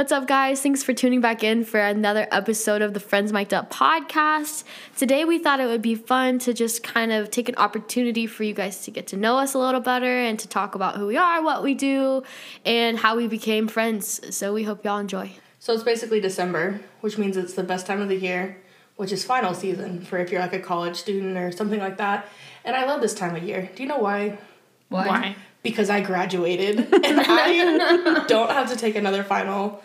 What's up, guys? Thanks for tuning back in for another episode of the Friends Mic'd Up podcast. Today, we thought it would be fun to just kind of take an opportunity for you guys to get to know us a little better and to talk about who we are, what we do, and how we became friends. So, we hope y'all enjoy. So, it's basically December, which means it's the best time of the year, which is final season for if you're like a college student or something like that. And I love this time of year. Do you know why? Why? Why? Because I graduated and I don't have to take another final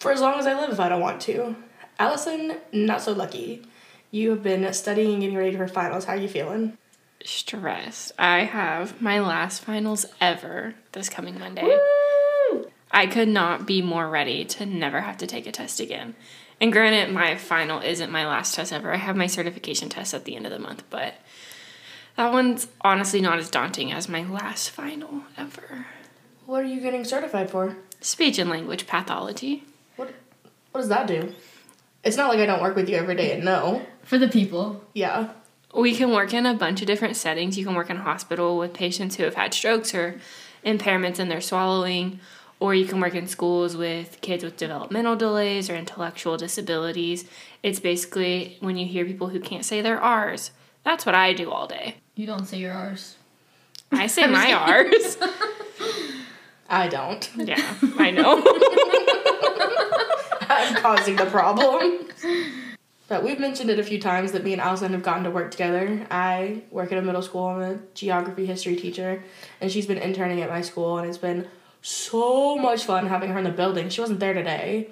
for as long as I live if I don't want to. Allison, not so lucky. You have been studying and getting ready for finals. How are you feeling? Stressed. I have my last finals ever this coming Monday. I could not be more ready to never have to take a test again. And granted, my final isn't my last test ever. I have my certification test at the end of the month, but that one's honestly not as daunting as my last final ever. What are you getting certified for? Speech and language pathology. What what does that do? It's not like I don't work with you every day and know. For the people. Yeah. We can work in a bunch of different settings. You can work in a hospital with patients who have had strokes or impairments in their swallowing, or you can work in schools with kids with developmental delays or intellectual disabilities. It's basically when you hear people who can't say their R's. That's what I do all day. You don't say your R's. I say my R's. I don't. Yeah, I know. I'm causing the problem. But we've mentioned it a few times that me and Allison have gotten to work together. I work at a middle school. I'm a geography history teacher, and she's been interning at my school, and it's been so much fun having her in the building. She wasn't there today.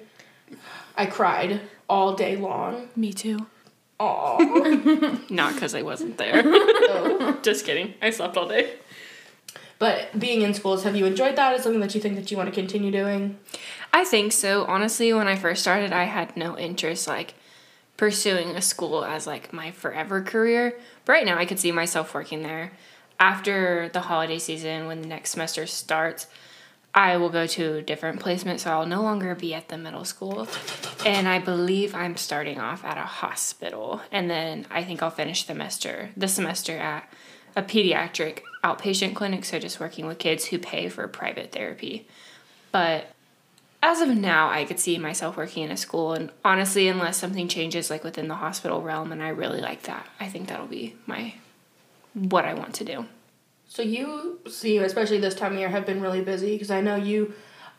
I cried all day long. Me too. Aww. Not because I wasn't there. Just kidding. I slept all day. but being in schools, have you enjoyed that? Is something that you think that you want to continue doing? I think so. Honestly, when I first started, I had no interest like pursuing a school as like my forever career. But right now, I could see myself working there. After the holiday season, when the next semester starts, I will go to a different placement, so I'll no longer be at the middle school. And I believe I'm starting off at a hospital, and then I think I'll finish the semester the semester at a pediatric outpatient clinic, so just working with kids who pay for private therapy. But as of now, I could see myself working in a school, and honestly, unless something changes like within the hospital realm, and I really like that, I think that'll be my what I want to do. So you see, especially this time of year, have been really busy because I know you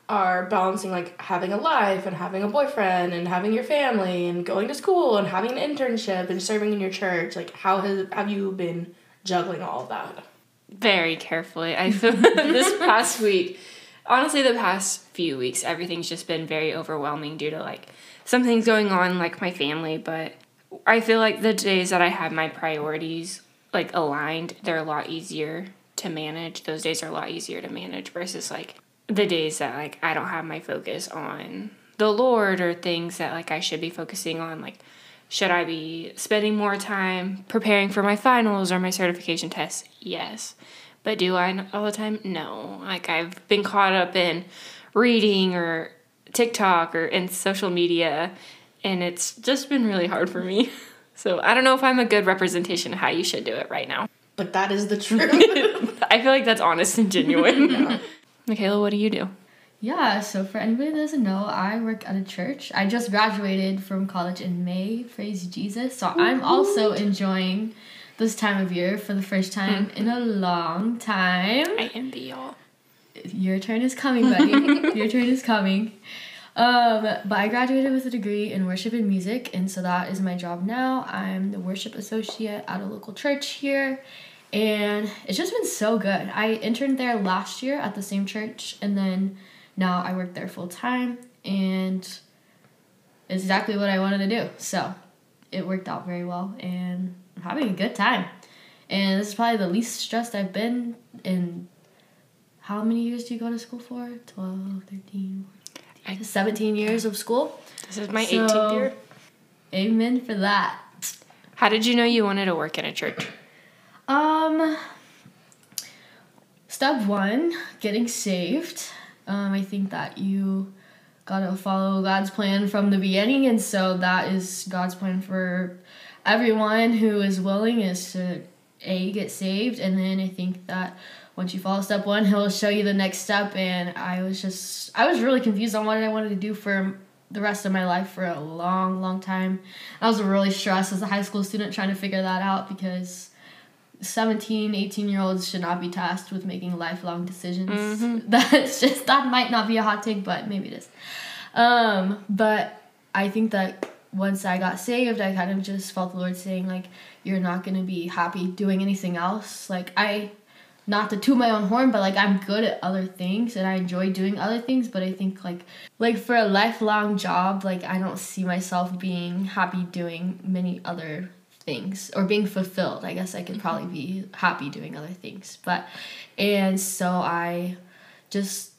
are balancing like having a life and having a boyfriend and having your family and going to school and having an internship and serving in your church. Like, how has have you been juggling all of that? Very carefully. I feel this past week, honestly, the past few weeks, everything's just been very overwhelming due to like some things going on, like my family. But I feel like the days that I have my priorities like aligned, they're a lot easier to manage. Those days are a lot easier to manage versus like the days that like I don't have my focus on the Lord or things that like I should be focusing on. Like, should I be spending more time preparing for my finals or my certification tests? Yes. But do I all the time? No. Like, I've been caught up in reading or TikTok or in social media, and it's just been really hard for me. So, I don't know if I'm a good representation of how you should do it right now. But that is the truth. I feel like that's honest and genuine. Michaela, what do you do? Yeah, so for anybody that doesn't know, I work at a church. I just graduated from college in May, praise Jesus. So I'm also enjoying this time of year for the first time in a long time. I envy y'all. Your turn is coming, buddy. Your turn is coming. Um, but I graduated with a degree in worship and music, and so that is my job now. I'm the worship associate at a local church here, and it's just been so good. I interned there last year at the same church, and then now I work there full time, and it's exactly what I wanted to do. So it worked out very well, and having a good time. And this is probably the least stressed I've been in how many years do you go to school for? 12, 13, 14, 17 years of school. This is my So- 18th year. Amen for that. How did you know you wanted to work in a church? Um, step one, getting saved. Um, I think that you gotta follow God's plan from the beginning, and so that is God's plan for everyone who is willing is to a get saved, and then I think that once you follow step one, he'll show you the next step. And I was just, I was really confused on what I wanted to do for the rest of my life for a long, long time. I was really stressed as a high school student trying to figure that out because 17, 18 year olds should not be tasked with making lifelong decisions. Mm-hmm. That's just, that might not be a hot take, but maybe it is. Um, but I think that once I got saved, I kind of just felt the Lord saying, like, you're not going to be happy doing anything else. Like, I, not to toot my own horn, but like, I'm good at other things and I enjoy doing other things. But I think, like, like for a lifelong job, like, I don't see myself being happy doing many other things or being fulfilled. I guess I could probably be happy doing other things. But, and so I just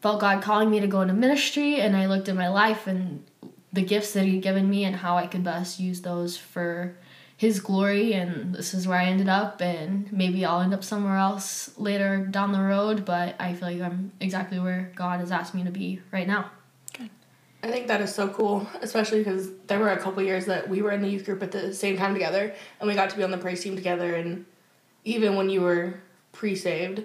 felt God calling me to go into ministry and I looked at my life and the gifts that he'd given me and how I could best use those for his glory and this is where I ended up and maybe I'll end up somewhere else later down the road but I feel like I'm exactly where God has asked me to be right now. I think that is so cool, especially because there were a couple years that we were in the youth group at the same time together, and we got to be on the praise team together. And even when you were pre-saved,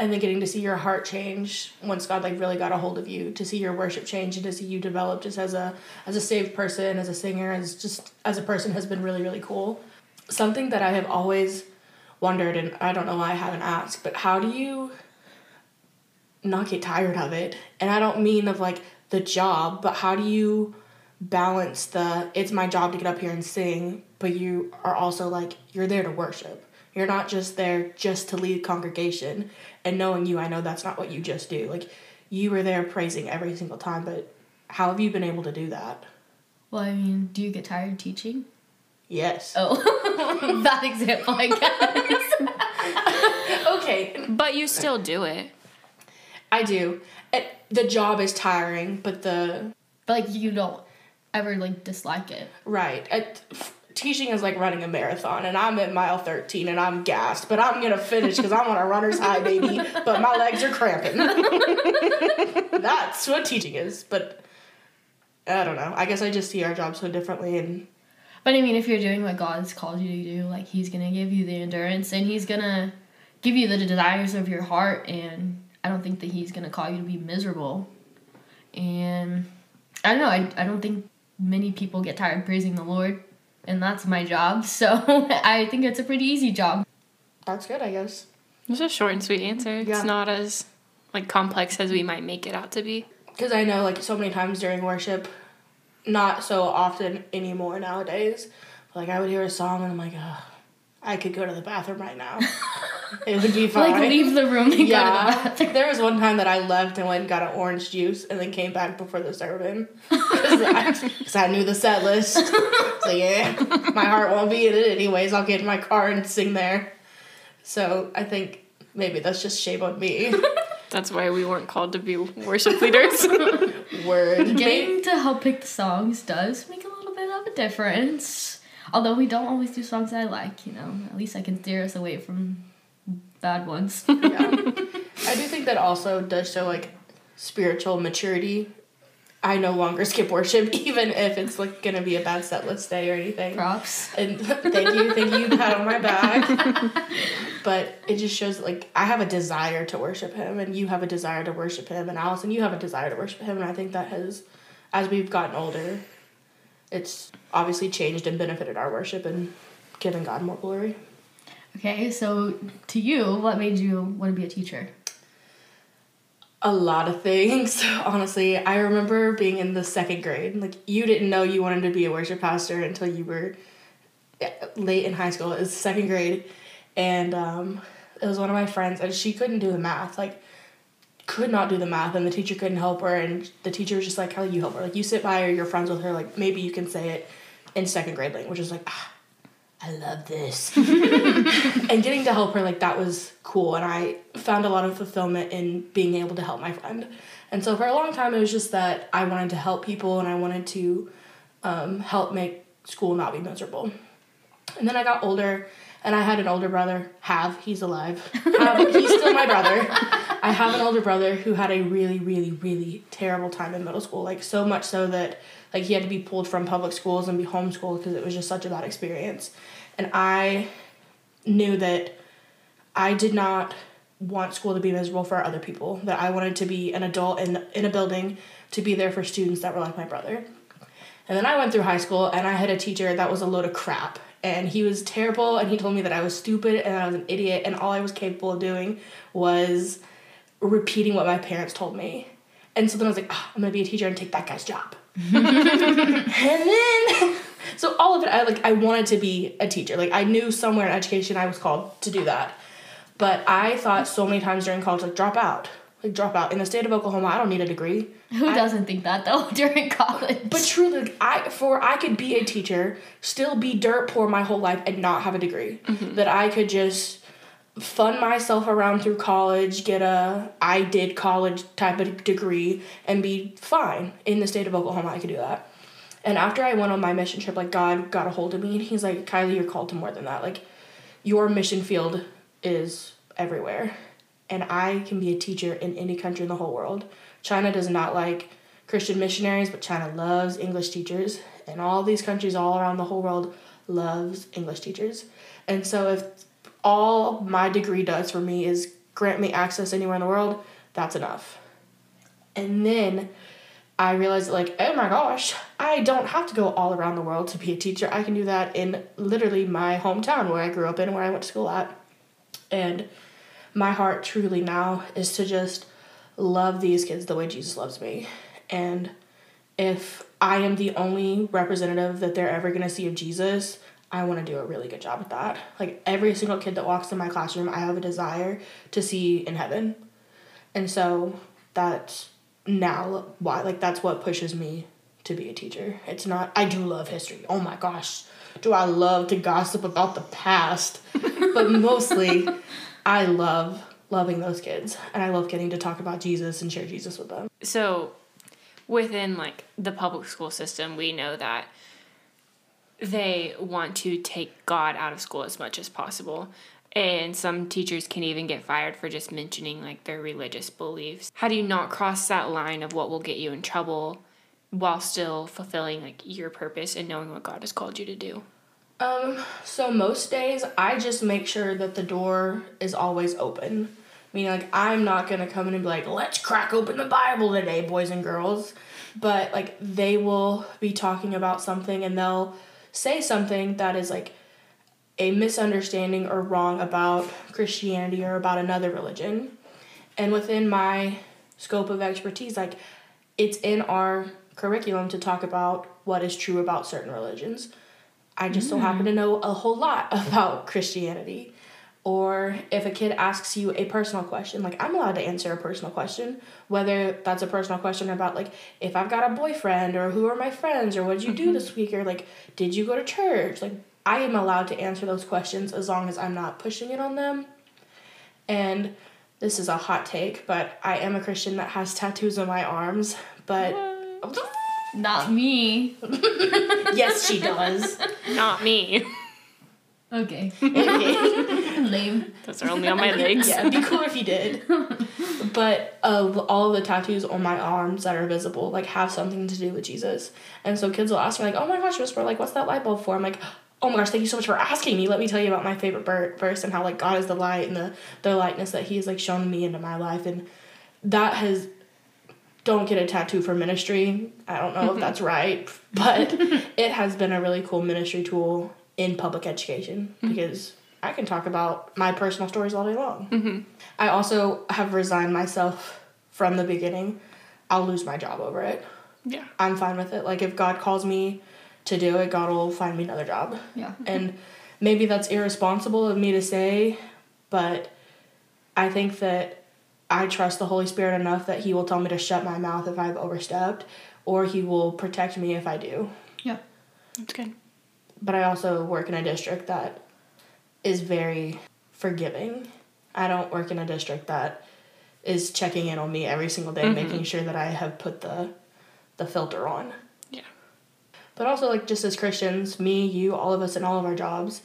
and then getting to see your heart change once God like really got a hold of you, to see your worship change, and to see you develop just as a as a saved person, as a singer, as just as a person has been really really cool. Something that I have always wondered, and I don't know why I haven't asked, but how do you not get tired of it? And I don't mean of like the job, but how do you balance the it's my job to get up here and sing, but you are also like you're there to worship. You're not just there just to lead congregation. And knowing you, I know that's not what you just do. Like you were there praising every single time, but how have you been able to do that? Well, I mean, do you get tired teaching? Yes. Oh, bad example, I guess. okay, But you still do it. I do. It, the job is tiring, but the but like you don't ever like dislike it. right. It, teaching is like running a marathon, and I'm at mile 13 and I'm gassed, but I'm gonna finish because I'm on a runner's high, baby. But my legs are cramping. That's what teaching is. But I don't know. I guess I just see our job so differently, and But I mean, if you're doing what God's called you to do, like He's gonna give you the endurance and He's gonna give you the desires of your heart. And I don't think that He's gonna call you to be miserable. And I don't know. I, I don't think many people get tired praising the Lord, and that's my job. So I think it's a pretty easy job. that's good, I guess. It's a short and sweet answer. Yeah. It's not as like complex as we might make it out to be. Because I know, like, so many times during worship, not so often anymore nowadays, but, like, I would hear a song and I'm like, oh, I could go to the bathroom right now. it would be fine. Like leave the room and go to the Yeah, bathroom. there was one time that I left and went and got an orange juice and then came back before the sermon because I, 'cause I knew the set list. So yeah, my heart won't be in it anyways. I'll get in my car and sing there. So I think maybe that's just shame on me. That's why we weren't called to be worship leaders. Word. Getting to help pick the songs does make a little bit of a difference. Although we don't always do songs that I like, you know. At least I can steer us away from bad ones. yeah. I do think that also does show like spiritual maturity. I no longer skip worship, even if it's like gonna be a bad set list day or anything. Props. And thank you, thank you, pat on my back. but it just shows that, like I have a desire to worship him, and you have a desire to worship him, and Allison, you have a desire to worship him, and I think that has, as we've gotten older, it's obviously changed and benefited our worship and given God more glory. Okay, so to you, what made you want to be a teacher? A lot of things, honestly. I remember being in the second grade. Like you didn't know you wanted to be a worship pastor until you were eh, late in high school. It was second grade, and um, it was one of my friends, and she couldn't do the math. Like, could not do the math, and the teacher couldn't help her. And the teacher was just like, "How you help her? Like, you sit by her, you're friends with her. Like, maybe you can say it in second grade language." Is like, ah, I love this. and getting to help her like that was cool and i found a lot of fulfillment in being able to help my friend. And so for a long time it was just that i wanted to help people and i wanted to um, help make school not be miserable. And then i got older and i had an older brother. Have. He's alive. He's still my brother. I have an older brother who had a really really really terrible time in middle school like so much so that like he had to be pulled from public schools and be homeschooled because it was just such a bad experience and i knew that I did not want school to be miserable for other people. That I wanted to be an adult in in a building to be there for students that were like my brother. And then I went through high school and I had a teacher that was a load of crap. And he was terrible and he told me that I was stupid and I was an idiot and all I was capable of doing was repeating what my parents told me. And so then I was like, oh, I'm gonna be a teacher and take that guy's job. And then so all of it I like I wanted to be a teacher. Like I knew somewhere in education I was called to do that. But I thought so many times during college like drop out. Like drop out. In the state of Oklahoma, I don't need a degree. Who I- doesn't think that though during college? But truly, like, I for I could be a teacher, still be dirt poor my whole life, and not have a degree. Mm-hmm. That I could just fund myself around through college, get a I did college type of degree, and be fine in the state of Oklahoma. I could do that. And after I went on my mission trip, like God got a hold of me, and He's like, Kylie, you're called to more than that. Like, your mission field is everywhere, and I can be a teacher in any country in the whole world. China does not like Christian missionaries, but China loves English teachers, and all these countries all around the whole world loves English teachers. And so if all my degree does for me is grant me access anywhere in the world, that's enough. And then I realized like, oh my gosh, I don't have to go all around the world to be a teacher. I can do that in literally my hometown where I grew up in, where I went to school at. And my heart truly now is to just love these kids the way Jesus loves me. And if I am the only representative that they're ever going to see of Jesus, I want to do a really good job at that. Like every single kid that walks in my classroom, I have a desire to see in heaven. And so that's now why like that's what pushes me to be a teacher. It's not I do love history. Oh my gosh. Do I love to gossip about the past? but mostly I love loving those kids and I love getting to talk about Jesus and share Jesus with them. so within like the public school system we know that they want to take god out of school as much as possible and some teachers can even get fired for just mentioning like their religious beliefs how do you not cross that line of what will get you in trouble while still fulfilling like your purpose and knowing what god has called you to do Um, so most days I just make sure that the door is always open. Meaning like I'm not gonna come in and be like, let's crack open the Bible today, boys and girls. But like they will be talking about something and they'll say something that is like a misunderstanding or wrong about Christianity or about another religion. And within my scope of expertise, like it's in our curriculum to talk about what is true about certain religions. I just so happen hmm. to know a whole lot about Christianity. Or if a kid asks you a personal question, like I'm allowed to answer a personal question, whether that's a personal question about like if I've got a boyfriend or who are my friends or what did you do mm-hmm. this week or like did you go to church? Like I am allowed to answer those questions as long as I'm not pushing it on them. And this is a hot take, but I am a Christian that has tattoos on my arms, but Not me. yes, she does. not me Okay. Okay. Lame. those are only on my legs Yeah, it'd be cool if you did. But of all the tattoos on my arms that are visible, like have something to do with Jesus. And so kids will ask me like, "Oh my gosh, Whisper, like what's that light bulb for?" I'm like, "Oh my gosh, thank you so much for asking me. Let me tell you about my favorite verse and how like God is the light and the the lightness that He has like shown me into my life and that has." Don't get a tattoo for ministry. I don't know if mm-hmm. that's right, but it has been a really cool ministry tool in public education mm-hmm. because I can talk about my personal stories all day long. Mm-hmm. I also have resigned myself from the beginning. I'll lose my job over it. yeah I'm fine with it. Like if God calls me to do it, God will find me another job. Yeah. And maybe that's irresponsible of me to say, but I think that I trust the Holy Spirit enough that He will tell me to shut my mouth if I've overstepped, or He will protect me if I do. Yeah. that's good But I also work in a district that is very forgiving. I don't work in a district that is checking in on me every single day, mm-hmm. making sure that I have put the the filter on. yeah But also, like, just as Christians, me, you, all of us in all of our jobs,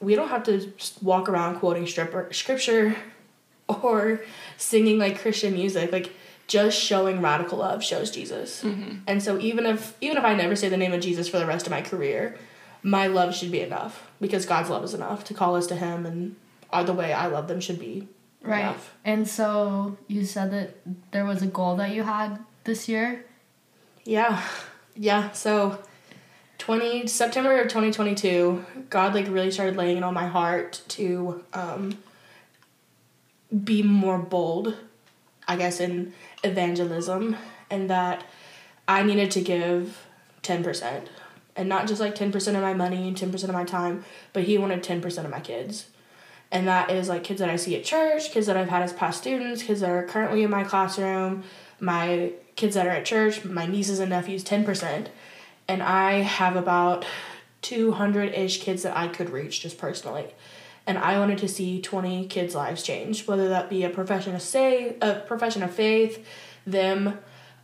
we don't have to walk around quoting stripper, scripture or singing like Christian music. Like, just showing radical love shows Jesus. Mm-hmm. And so, even if even if I never say the name of Jesus for the rest of my career, my love should be enough because God's love is enough to call us to Him, and the way I love them should be Right. enough. And so you said that there was a goal that you had this year. Yeah. Yeah. So 20 September of 2022, God like really started laying it on my heart to um be more bold, I guess in evangelism and that I needed to give 10% and not just like 10% of my money and 10% of my time, but he wanted 10% of my kids. And that is like kids that I see at church, kids that I've had as past students, kids that are currently in my classroom, my kids that are at church, my nieces and nephews, 10%. And I have about 200 ish kids that I could reach just personally. And I wanted to see 20 kids' lives change, whether that be a profession of say, a profession of faith, them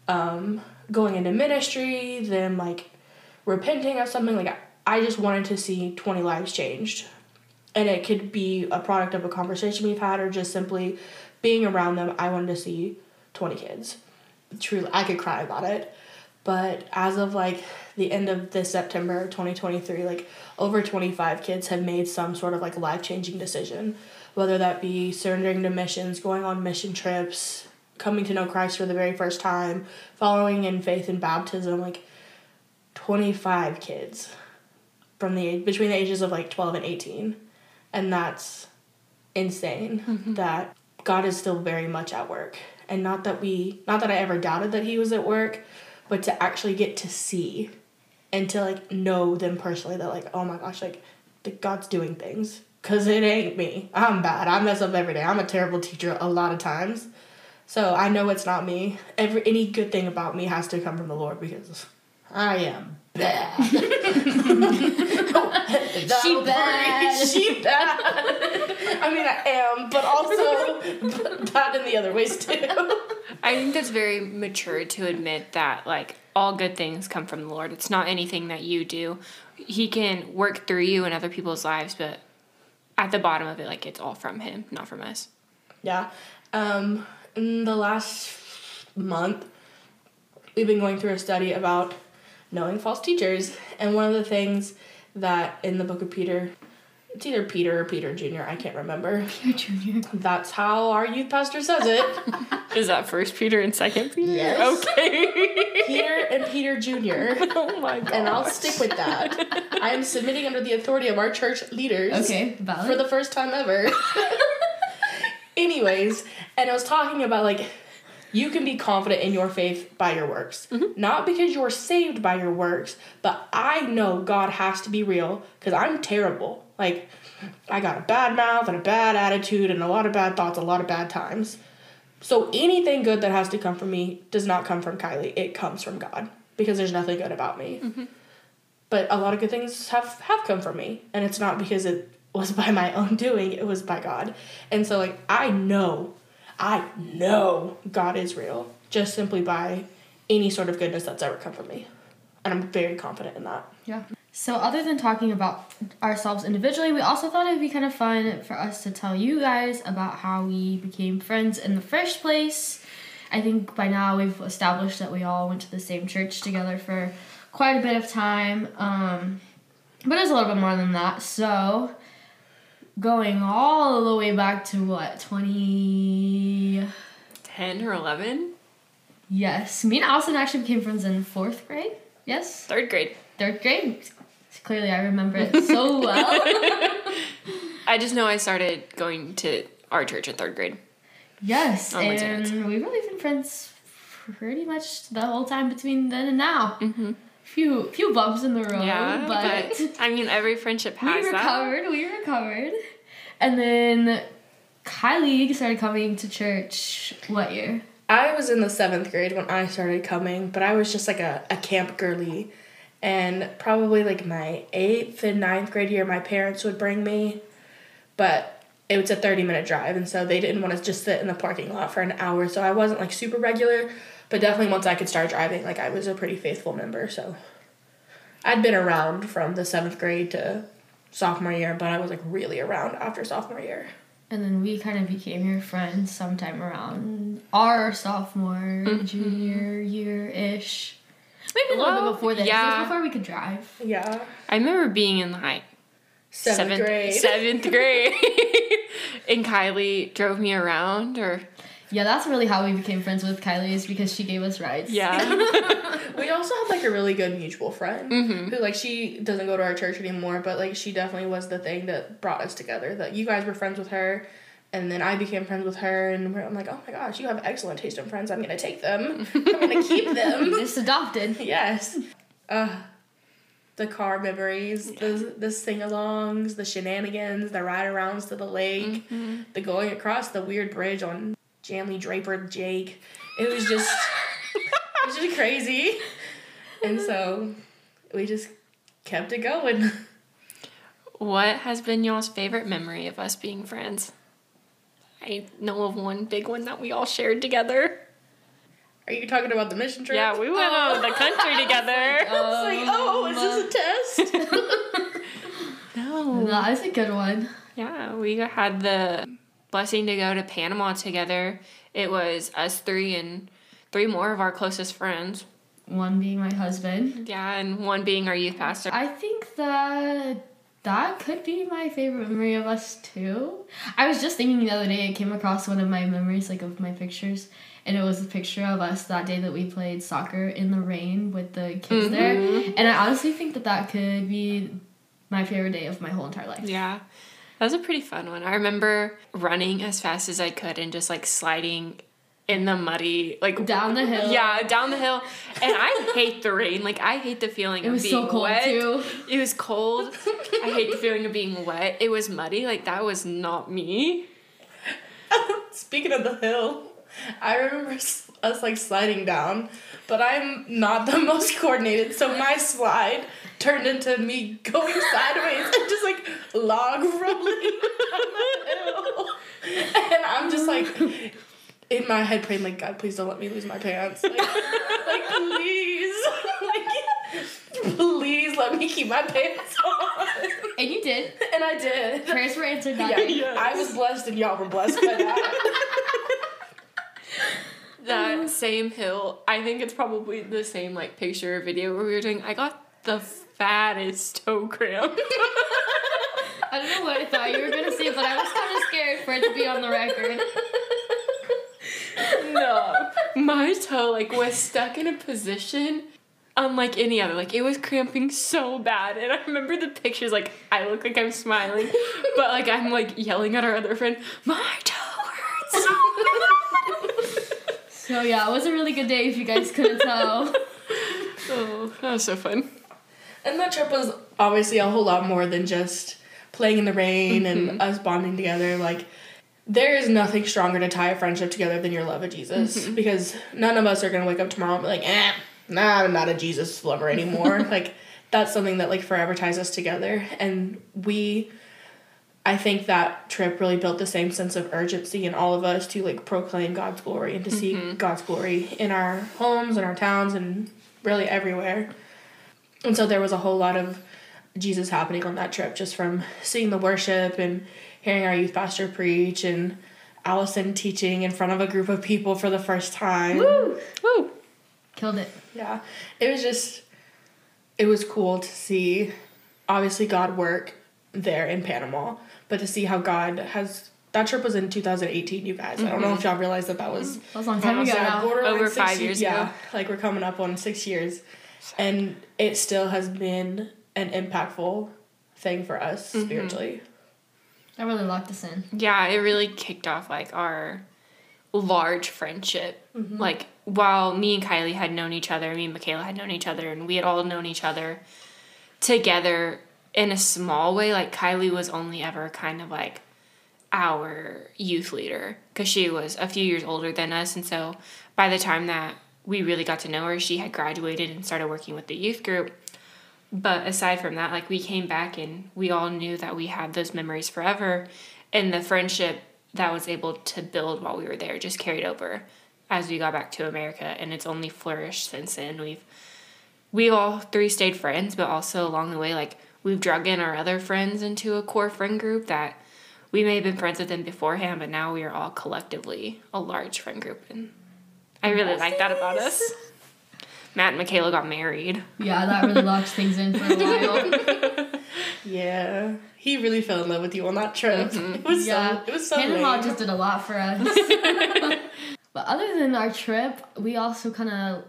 um, going into ministry, them like repenting of something. Like I just wanted to see 20 lives changed. And it could be a product of a conversation we've had or just simply being around them. I wanted to see 20 kids. Truly, I could cry about it. But as of like the end of this September 2023, like over 25 kids have made some sort of like life changing decision, whether that be surrendering to missions, going on mission trips, coming to know Christ for the very first time, following in faith and baptism. Like 25 kids from the between the ages of like 12 and 18 and that's insane mm-hmm. that god is still very much at work. And not that we not that i ever doubted that he was at work but to actually get to see and to like know them personally that like oh my gosh like the god's doing things. Because it ain't me. I'm bad. I mess up every day. I'm a terrible teacher a lot of times. So i know it's not me. Every any good thing about me has to come from the lord because i am bad She bad. she bad. I mean, I am, but also bad in the other ways too. I think that's very mature to admit that like all good things come from the Lord. It's not anything that you do. He can work through you in other people's lives, but at the bottom of it, like it's all from him, not from us. Yeah. Um, in the last month, we've been going through a study about knowing false teachers, and one of the things that in the book of Peter, it's either Peter or Peter Jr. I can't remember. Peter Junior. That's how our youth pastor says it. Is that First Peter and Second Peter? Yes. Okay. Peter and Peter Jr. oh my god. and I'll stick with that. I am submitting under the authority of our church leaders. Okay, valid. For the first time ever. Anyways, and I was talking about like you can be confident in your faith by your works. Mm-hmm. Not because you're saved by your works, but I know God has to be real because I'm terrible. Like, I got a bad mouth and a bad attitude and a lot of bad thoughts, a lot of bad times. So anything good that has to come from me does not come from Kylie. It comes from God because there's nothing good about me. Mm-hmm. But a lot of good things have have come from me, and it's not because it was by my own doing. It was by God. And so like I know, I know God is real just simply by any sort of goodness that's ever come from me, and I'm very confident in that. Yeah. So, other than talking about ourselves individually, we also thought it would be kind of fun for us to tell you guys about how we became friends in the first place. I think by now we've established that we all went to the same church together for quite a bit of time. Um, but it's a little bit more than that. So, going all the way back to what, 20. 10 or 11? Yes. Me and Allison actually became friends in fourth grade. Yes? Third grade. Third grade. Clearly, I remember it so well. I just know I started going to our church in third grade. Yes, and we've really been friends pretty much the whole time between then and now. Mm-hmm. Few few bumps in the road, yeah, but, but, I mean, every friendship has that. We recovered. We recovered, and then Kylie started coming to church. What year? I was in the seventh grade when I started coming, but I was just like a, a camp girly. And probably like my eighth and ninth grade year, my parents would bring me, but it was a 30 minute drive. And so they didn't want to just sit in the parking lot for an hour. So I wasn't like super regular, but definitely once I could start driving, like I was a pretty faithful member. So I'd been around from the seventh grade to sophomore year, but I was like really around after sophomore year. And then we kind of became your friends sometime around our sophomore, mm-hmm. junior year ish. Maybe a little bit before that. 'cause It yeah. was before we could drive. Yeah. I remember being in like Seventh grade. Seventh grade. and Kylie drove me around, or Yeah, that's really how we became friends with Kylie is because she gave us rides. yeah, We also had like a really good mutual friend Mhm. who like she doesn't go to our church anymore, but like she definitely was the thing that brought us together. That you guys were friends with her, and then I became friends with her, and we're, I'm like, oh my gosh, you have excellent taste in friends. I'm gonna take them. I'm gonna keep them. Just adopted. yes. Uh, the car memories, the the sing-alongs, the shenanigans, the ride-arounds to the lake, the going across the weird bridge on Stanley Draper Lake. It was just it was just crazy. And so we just kept it going. What has been y'all's favorite memory of us being friends? I know of one big one that we all shared together. Are you talking about the mission trip? Yeah, we went out the country oh. together. I was like, oh, is this a um, test? No. That's a good one. Yeah, we had the blessing to go to Panama together. It was us three and three more of our closest friends. One being my husband. Yeah, and one being our youth pastor. I think that that could be my favorite memory of us too. I was just thinking the other day, I came across one of my memories, like of my pictures, and it was a picture of us that day that we played soccer in the rain with the kids there. Mm-hmm. And I honestly think that that could be my favorite day of my whole entire life. Yeah. That was a pretty fun one. I remember running as fast as I could and just like sliding in the muddy, like Down the hill. Yeah, down the hill. And I hate the rain. Like I hate the feeling It of was being so cold wet. too. It was cold. I hate the feeling of being wet. It was muddy. Like that was not me. Speaking of the hill, I remember us like sliding down, but I'm not the most coordinated, so my slide turned into me going sideways and just like log rolling down the hill. And I'm just like in my head praying like God, please don't let me lose my pants. Like, like please. Like please let me keep my pants on. And you did. And I did. Prayers were answered Yeah. Yes. I was blessed and y'all were blessed by that. That same hill. I think it's probably the same like picture or video where we were doing. I got the fattest toe cramp. I don't know what I thought you were gonna say, but I was kind of scared for it to be on the record. no, my toe like was stuck in a position unlike any other. Like it was cramping so bad, and I remember the pictures. Like I look like I'm smiling, but like I'm like yelling at our other friend, "My toe hurts." So yeah, it was a really good day if you guys couldn't tell. oh, that was so fun. And that trip was obviously a whole lot more than just playing in the rain and mm-hmm. us bonding together. Like, there is nothing stronger to tie a friendship together than your love of Jesus. Mm-hmm. Because none of us are going to wake up tomorrow and be like, eh, nah, I'm not a Jesus lover anymore. like, that's something that, like, forever ties us together. And we, I think that trip really built the same sense of urgency in all of us to, like, proclaim God's glory and to see mm-hmm. God's glory in our homes, in our towns, and really everywhere. And so there was a whole lot of Jesus happening on that trip, just from seeing the worship and hearing our youth pastor preach and Allison teaching in front of a group of people for the first time. Woo! Woo! Killed it. Yeah. It was just, it was cool to see, obviously, God work there in Panama, but to see how God has. That trip was in 2018, you guys. I don't know mm-hmm. if y'all realized that that was That was a long time ago. now. Over five ye- years yeah, ago. like we're coming up on six years, and it still has been an impactful thing for us Mm-hmm. spiritually. That really locked us in. Yeah, it really kicked off like our large friendship. Like while me and Kylie had known each other, me and Michaela had known each other, and we had all known each other together in a small way. Like Kylie was only ever kind of like our youth leader because she was a few years older than us, and so by the time that we really got to know her, she had graduated and started working with the youth group. But aside from that, like we came back and we all knew that we had those memories forever. And the friendship that was able to build while we were there just carried over as we got back to America and it's only flourished since then. We've we all three stayed friends, but also along the way, like we've drug in our other friends into a core friend group that we may have been friends with them beforehand, but now we are all collectively a large friend group and I really like that about us. Matt and Michaela got married. Yeah, that really locks things in for a while. Yeah, he really fell in love with you on that trip. It was yeah, so. It was so. Hannah lame. Mom just did a lot for us. but other than our trip, we also kind of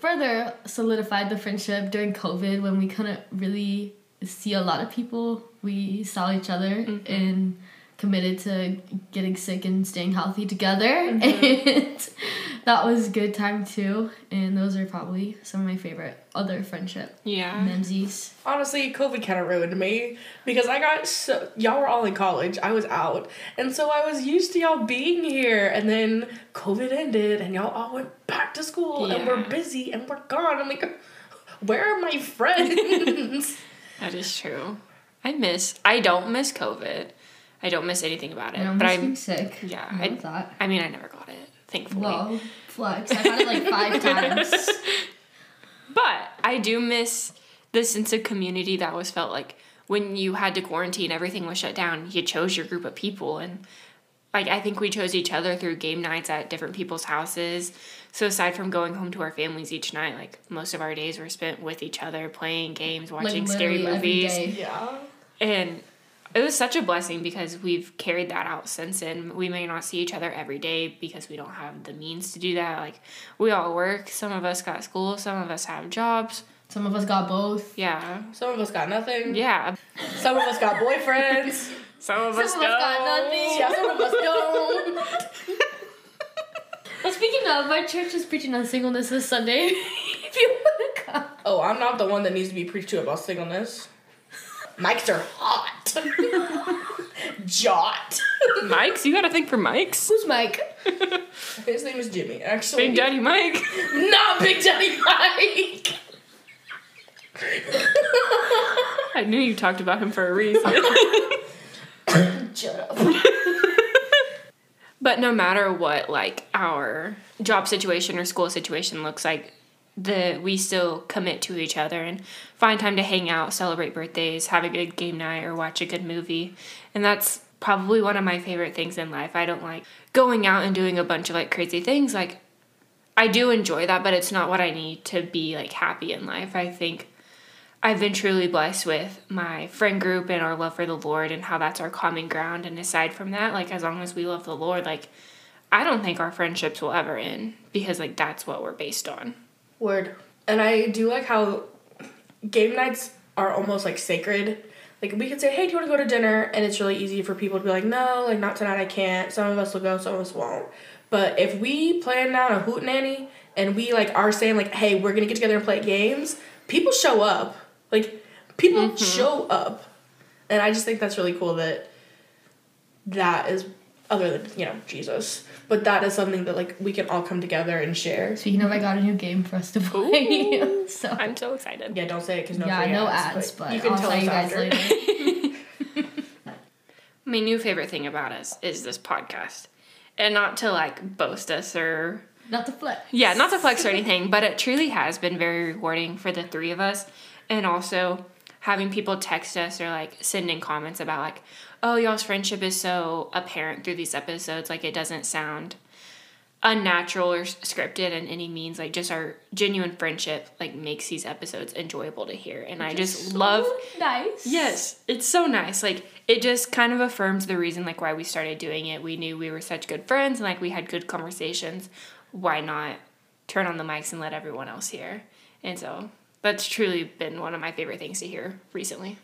further solidified the friendship during COVID when we couldn't really see a lot of people. We saw each other Mm-hmm. and committed to getting sick and staying healthy together. Mm-hmm. And that was a good time too. And those are probably some of my favorite other friendship Yeah. memsies. Honestly, COVID kind of ruined me because I got so y'all were all in college. I was out, and so I was used to y'all being here. And then COVID ended, and y'all all went back to school, and we're busy, and we're gone. I'm like, where are my friends? That is true. I miss. I don't miss COVID. I don't miss anything about it. And I'm but I'm. sick. Yeah, I I- love that. I mean, I never got it. Thankfully. Whoa, flex. I've had it like five times. But I do miss the sense of community that was felt like when you had to quarantine, everything was shut down. You chose your group of people, and like I think we chose each other through game nights at different people's houses. So aside from going home to our families each night, like most of our days were spent with each other, playing games, watching like scary movies, day. yeah. and it was such a blessing because we've carried that out since and We may not see each other every day because we don't have the means to do that. Like we all work. Some of us got school. Some of us have jobs. Some of us got both. Yeah. Some of us got nothing. Yeah. Some of us got boyfriends. Some of Some us of us got don't. nothing. yeah, some of us don't. Well, speaking of, my church is preaching on singleness this Sunday. if you want to come. Oh, I'm not the one that needs to be preached to about singleness. Mics are hot. Jot. Mike's? You gotta think for Mike's. Who's Mike? His name is Jimmy, actually. Big Daddy Mike. Not Big Daddy Mike. I knew you talked about him for a reason. Shut up. but no matter what, like our job situation or school situation looks like, the we still commit to each other and find time to hang out, celebrate birthdays, have a good game night, or watch a good movie. And that's probably one of my favorite things in life. I don't like going out and doing a bunch of like crazy things. Like I do enjoy that, but it's not what I need to be like happy in life. I think I've been truly blessed with my friend group and our love for the Lord and how that's our common ground. And aside from that, like as long as we love the Lord, like I don't think our friendships will ever end because like that's what we're based on. Word. And I do like how game nights are almost like sacred. Like we could say, hey, do you want to go to dinner? And it's really easy for people to be like, no, like not tonight, I can't. Some of us will go, some of us won't. But if we plan down a hoot nanny and we like are saying like, hey, we're gonna get together and play games, people show up. Like people mm-hmm. show up. And I just think that's really cool that that is other than, you know, Jesus. But that is something that like we can all come together and share. Speaking of, I got a new game for us to play. so I'm so excited. Yeah, don't say it because no yeah, free no ads, ads, but, you can I'll tell tell us you guys after. later. My new favorite thing about us is this podcast. And not to like boast us or Not to flex. Yeah, not to flex or anything, but it truly has been very rewarding for the three of us. And also having people text us or like send in comments about like, oh, y'all's friendship is so apparent through these episodes. Like it doesn't sound unnatural or scripted in any means. Like just our genuine friendship like makes these episodes enjoyable to hear. And I just love nice. Yes, it's so nice. Like it just kind of affirms the reason like why we started doing it. We knew we were such good friends and like we had good conversations. Why not turn on the mics and let everyone else hear? And so that's truly been one of my favorite things to hear recently.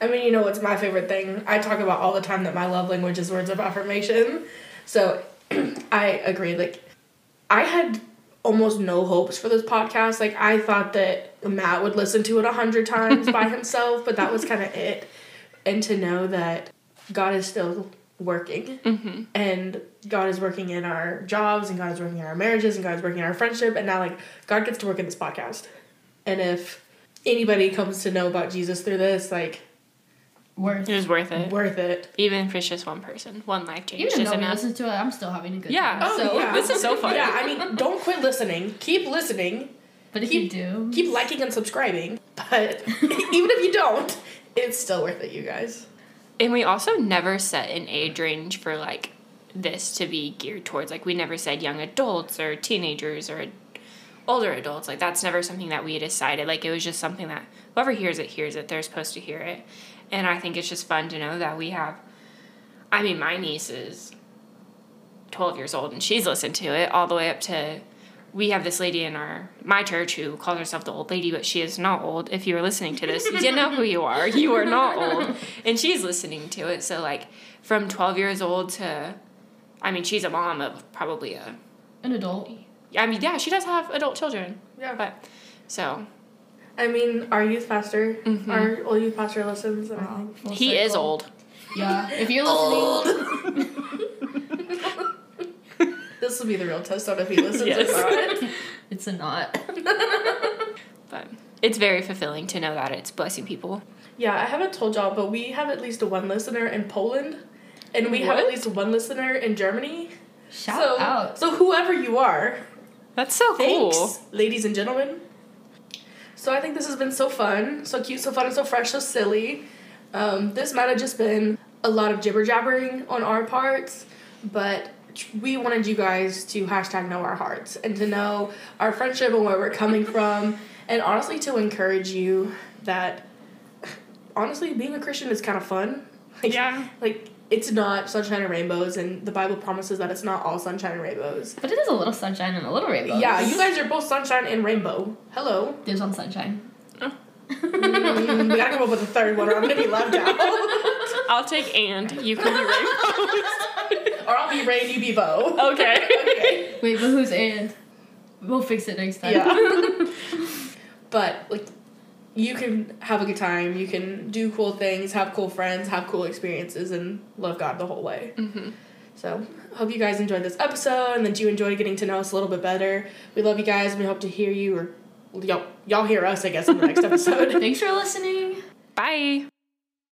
I mean, you know what's my favorite thing? I talk about all the time that my love language is words of affirmation. So I agree. Like, I had almost no hopes for this podcast. Like, I thought that Matt would listen to it a hundred times by himself, but that was kind of it. And to know that God is still working mm-hmm. and God is working in our jobs and God is working in our marriages and God is working in our friendship and now like God gets to work in this podcast. And if anybody comes to know about Jesus through this, like Worth. It was worth it. worth it. Even if it's just one person, one life change Even is though we listen to it, I'm still having a good Yeah. time. Oh, so, yeah. This is so fun. Yeah, I mean, don't quit listening. Keep listening. But if Keep- you do, Keep liking and subscribing. But even if you don't, it's still worth it, you guys. And we also never set an age range for like this to be geared towards. Like we never said young adults or teenagers or older adults. Like that's never something that we decided. Like it was just something that whoever hears it hears it. They're supposed to hear it, and I think it's just fun to know that we have. I mean, my niece is twelve years old, and she's listened to it all the way up to. We have this lady in our my church who calls herself the old lady, but she is not old. If you are listening to this, you didn't know who you are. You are not old, and she's listening to it. So like from twelve years old to, I mean, she's a mom of probably a An adult. I mean, yeah, she does have adult children. Yeah. But so I mean, our youth pastor, Mhm. our old youth pastor listens. And everything. Full he is old. Yeah. If you're listening, This will be the real test on if he listens Yes. or not. it's a not. But it's very fulfilling to know that it's blessing people. Yeah, I haven't told y'all, but we have at least one listener in Poland, and we have at least one listener in Germany. Shout so, out. So whoever you are, That's so thanks, cool. ladies and gentlemen. So I think this has been so fun, so cute, so fun, and so fresh, so silly. Um, this might have just been a lot of jibber jabbering on our parts, but we wanted you guys to hashtag know our hearts and to know our friendship and where we're coming from, and honestly to encourage you that honestly being a Christian is kind of fun. Like, Yeah. Like it's not sunshine and rainbows, and the Bible promises that it's not all sunshine and rainbows. But it is a little sunshine and a little rainbow. Yeah, you guys are both sunshine and rainbow. Hello. There's one sunshine. Mm, we gotta come up with a third one, or I'm gonna be left out. I'll take and you can be rainbows. or I'll be rain, you be bow. okay. Okay. Wait, but who's and? We'll fix it next time. Yeah. but like, you can have a good time. You can do cool things, have cool friends, have cool experiences, and love God the whole way. Mm-hmm. So, hope you guys enjoyed this episode and that you enjoyed getting to know us a little bit better. We love you guys and we hope to hear you or y'all, y'all hear us, I guess, in the next episode. Thanks for listening. Bye.